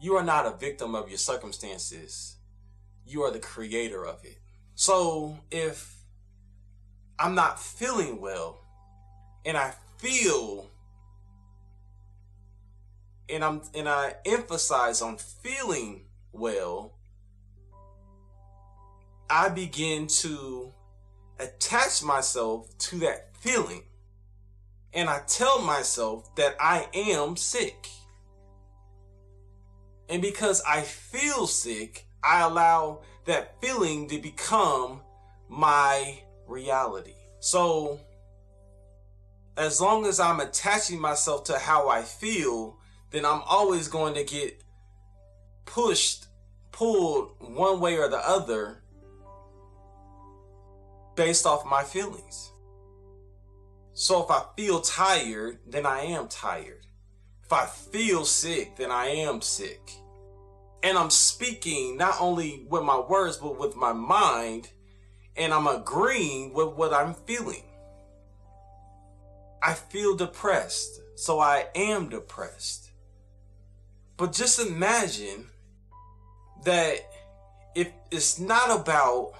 You are not a victim of your circumstances. You are the creator of it. So if I'm not feeling well and I feel and I'm and I emphasize on feeling well, I begin to attach myself to that feeling. And I tell myself that I am sick. And because I feel sick, I allow that feeling to become my reality. So, as long as I'm attaching myself to how I feel, then I'm always going to get pushed, pulled one way or the other based off my feelings. So if I feel tired, then I am tired. If I feel sick, then I am sick. And I'm speaking not only with my words, but with my mind, and I'm agreeing with what I'm feeling. I feel depressed, so I am depressed. But just imagine that if it's not about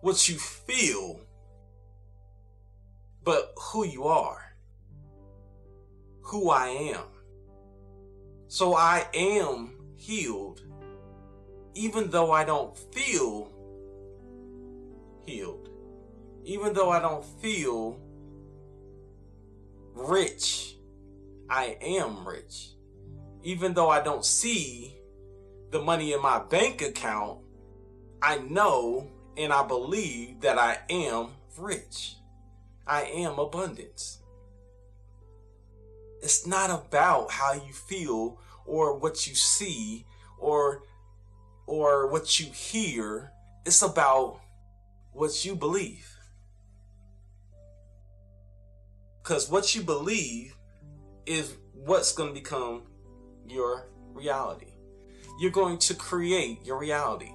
what you feel, but who you are, who I am. So I am healed, even though I don't feel healed, even though I don't feel rich, I am rich. Even though I don't see the money in my bank account, I know and I believe that I am rich. I am abundance. It's not about how you feel or what you see or or what you hear. It's about what you believe. Because what you believe is what's going to become your reality. You're going to create your reality.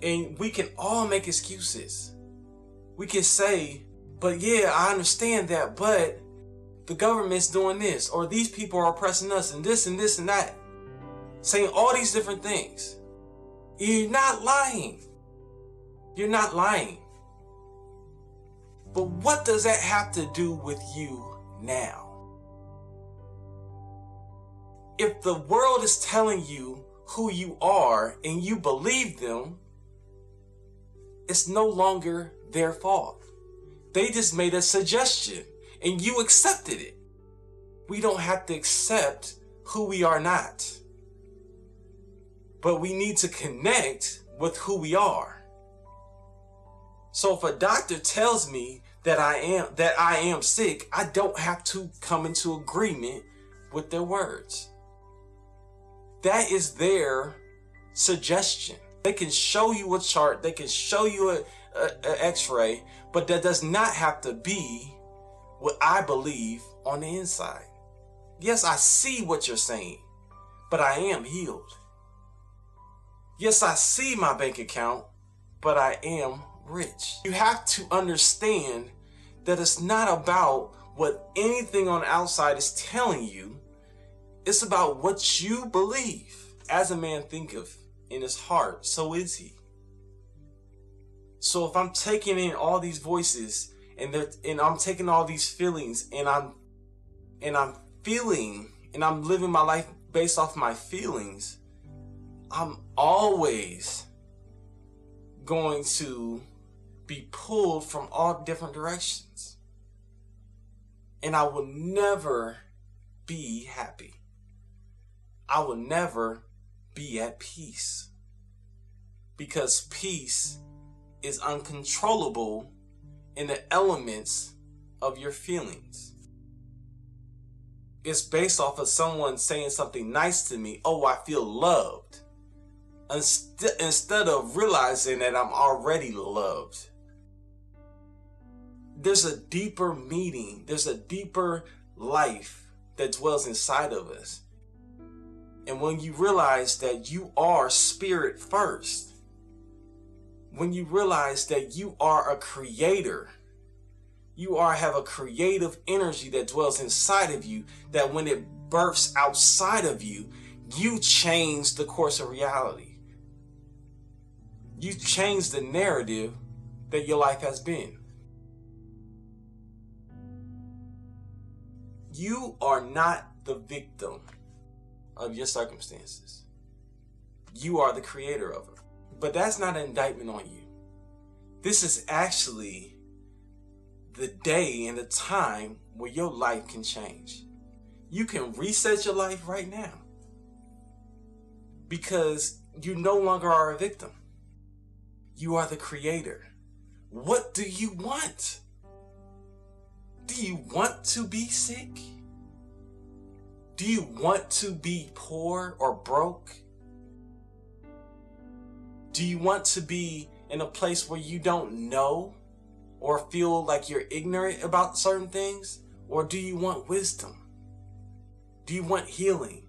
And we can all make excuses. We can say, but yeah, I understand that, but the government's doing this, or these people are oppressing us, and this and this and that. Saying all these different things. You're not lying. You're not lying. But what does that have to do with you now? If the world is telling you who you are and you believe them, it's no longer their fault. They just made a suggestion and you accepted it. We don't have to accept who we are not. But we need to connect with who we are. So if a doctor tells me that I am that I am sick, I don't have to come into agreement with their words. That is their suggestion. They can show you a chart, they can show you a, a, a x-ray, but that does not have to be what I believe on the inside. Yes, I see what you're saying, but I am healed. Yes, I see my bank account, but I am rich. You have to understand that it's not about what anything on the outside is telling you. It's about what you believe. As a man thinketh in his heart, so is he. So if I'm taking in all these voices and and I'm taking all these feelings and I'm and I'm feeling and I'm living my life based off my feelings, I'm always going to be pulled from all different directions. And I will never be happy. I will never be at peace. Because peace is uncontrollable in the elements of your feelings. It's based off of someone saying something nice to me. Oh, I feel loved. Instead of realizing that I'm already loved. There's a deeper meaning, there's a deeper life that dwells inside of us. And when you realize that you are spirit first, when you realize that you are a creator, you are have a creative energy that dwells inside of you that when it births outside of you, you change the course of reality. You change the narrative that your life has been. You are not the victim of your circumstances. You are the creator of it. But that's not an indictment on you. This is actually the day and the time where your life can change. You can reset your life right now because you no longer are a victim. You are the creator. What do you want? Do you want to be sick? Do you want to be poor or broke? Do you want to be in a place where you don't know or feel like you're ignorant about certain things? Or do you want wisdom? Do you want healing?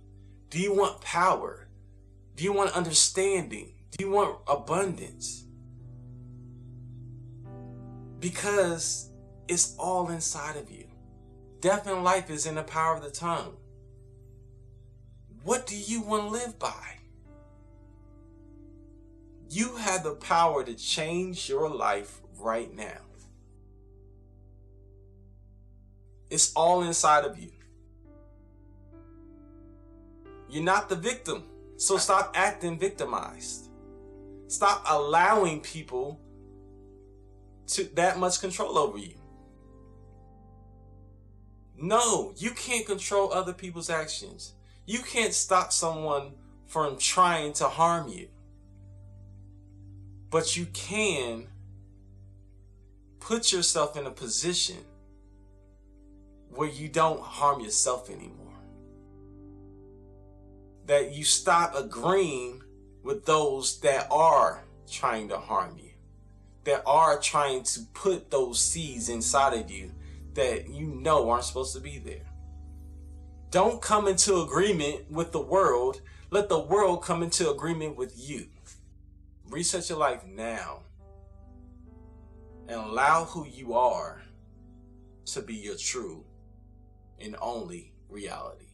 Do you want power? Do you want understanding? Do you want abundance? Because it's all inside of you. Death and life is in the power of the tongue. What do you want to live by? You have the power to change your life right now. It's all inside of you. You're not the victim. So stop acting victimized. Stop allowing people to that much control over you. No, you can't control other people's actions. You can't stop someone from trying to harm you. But you can put yourself in a position where you don't harm yourself anymore. That you stop agreeing with those that are trying to harm you, that are trying to put those seeds inside of you that you know aren't supposed to be there. Don't come into agreement with the world. Let the world come into agreement with you. Reset your life now and allow who you are to be your true and only reality.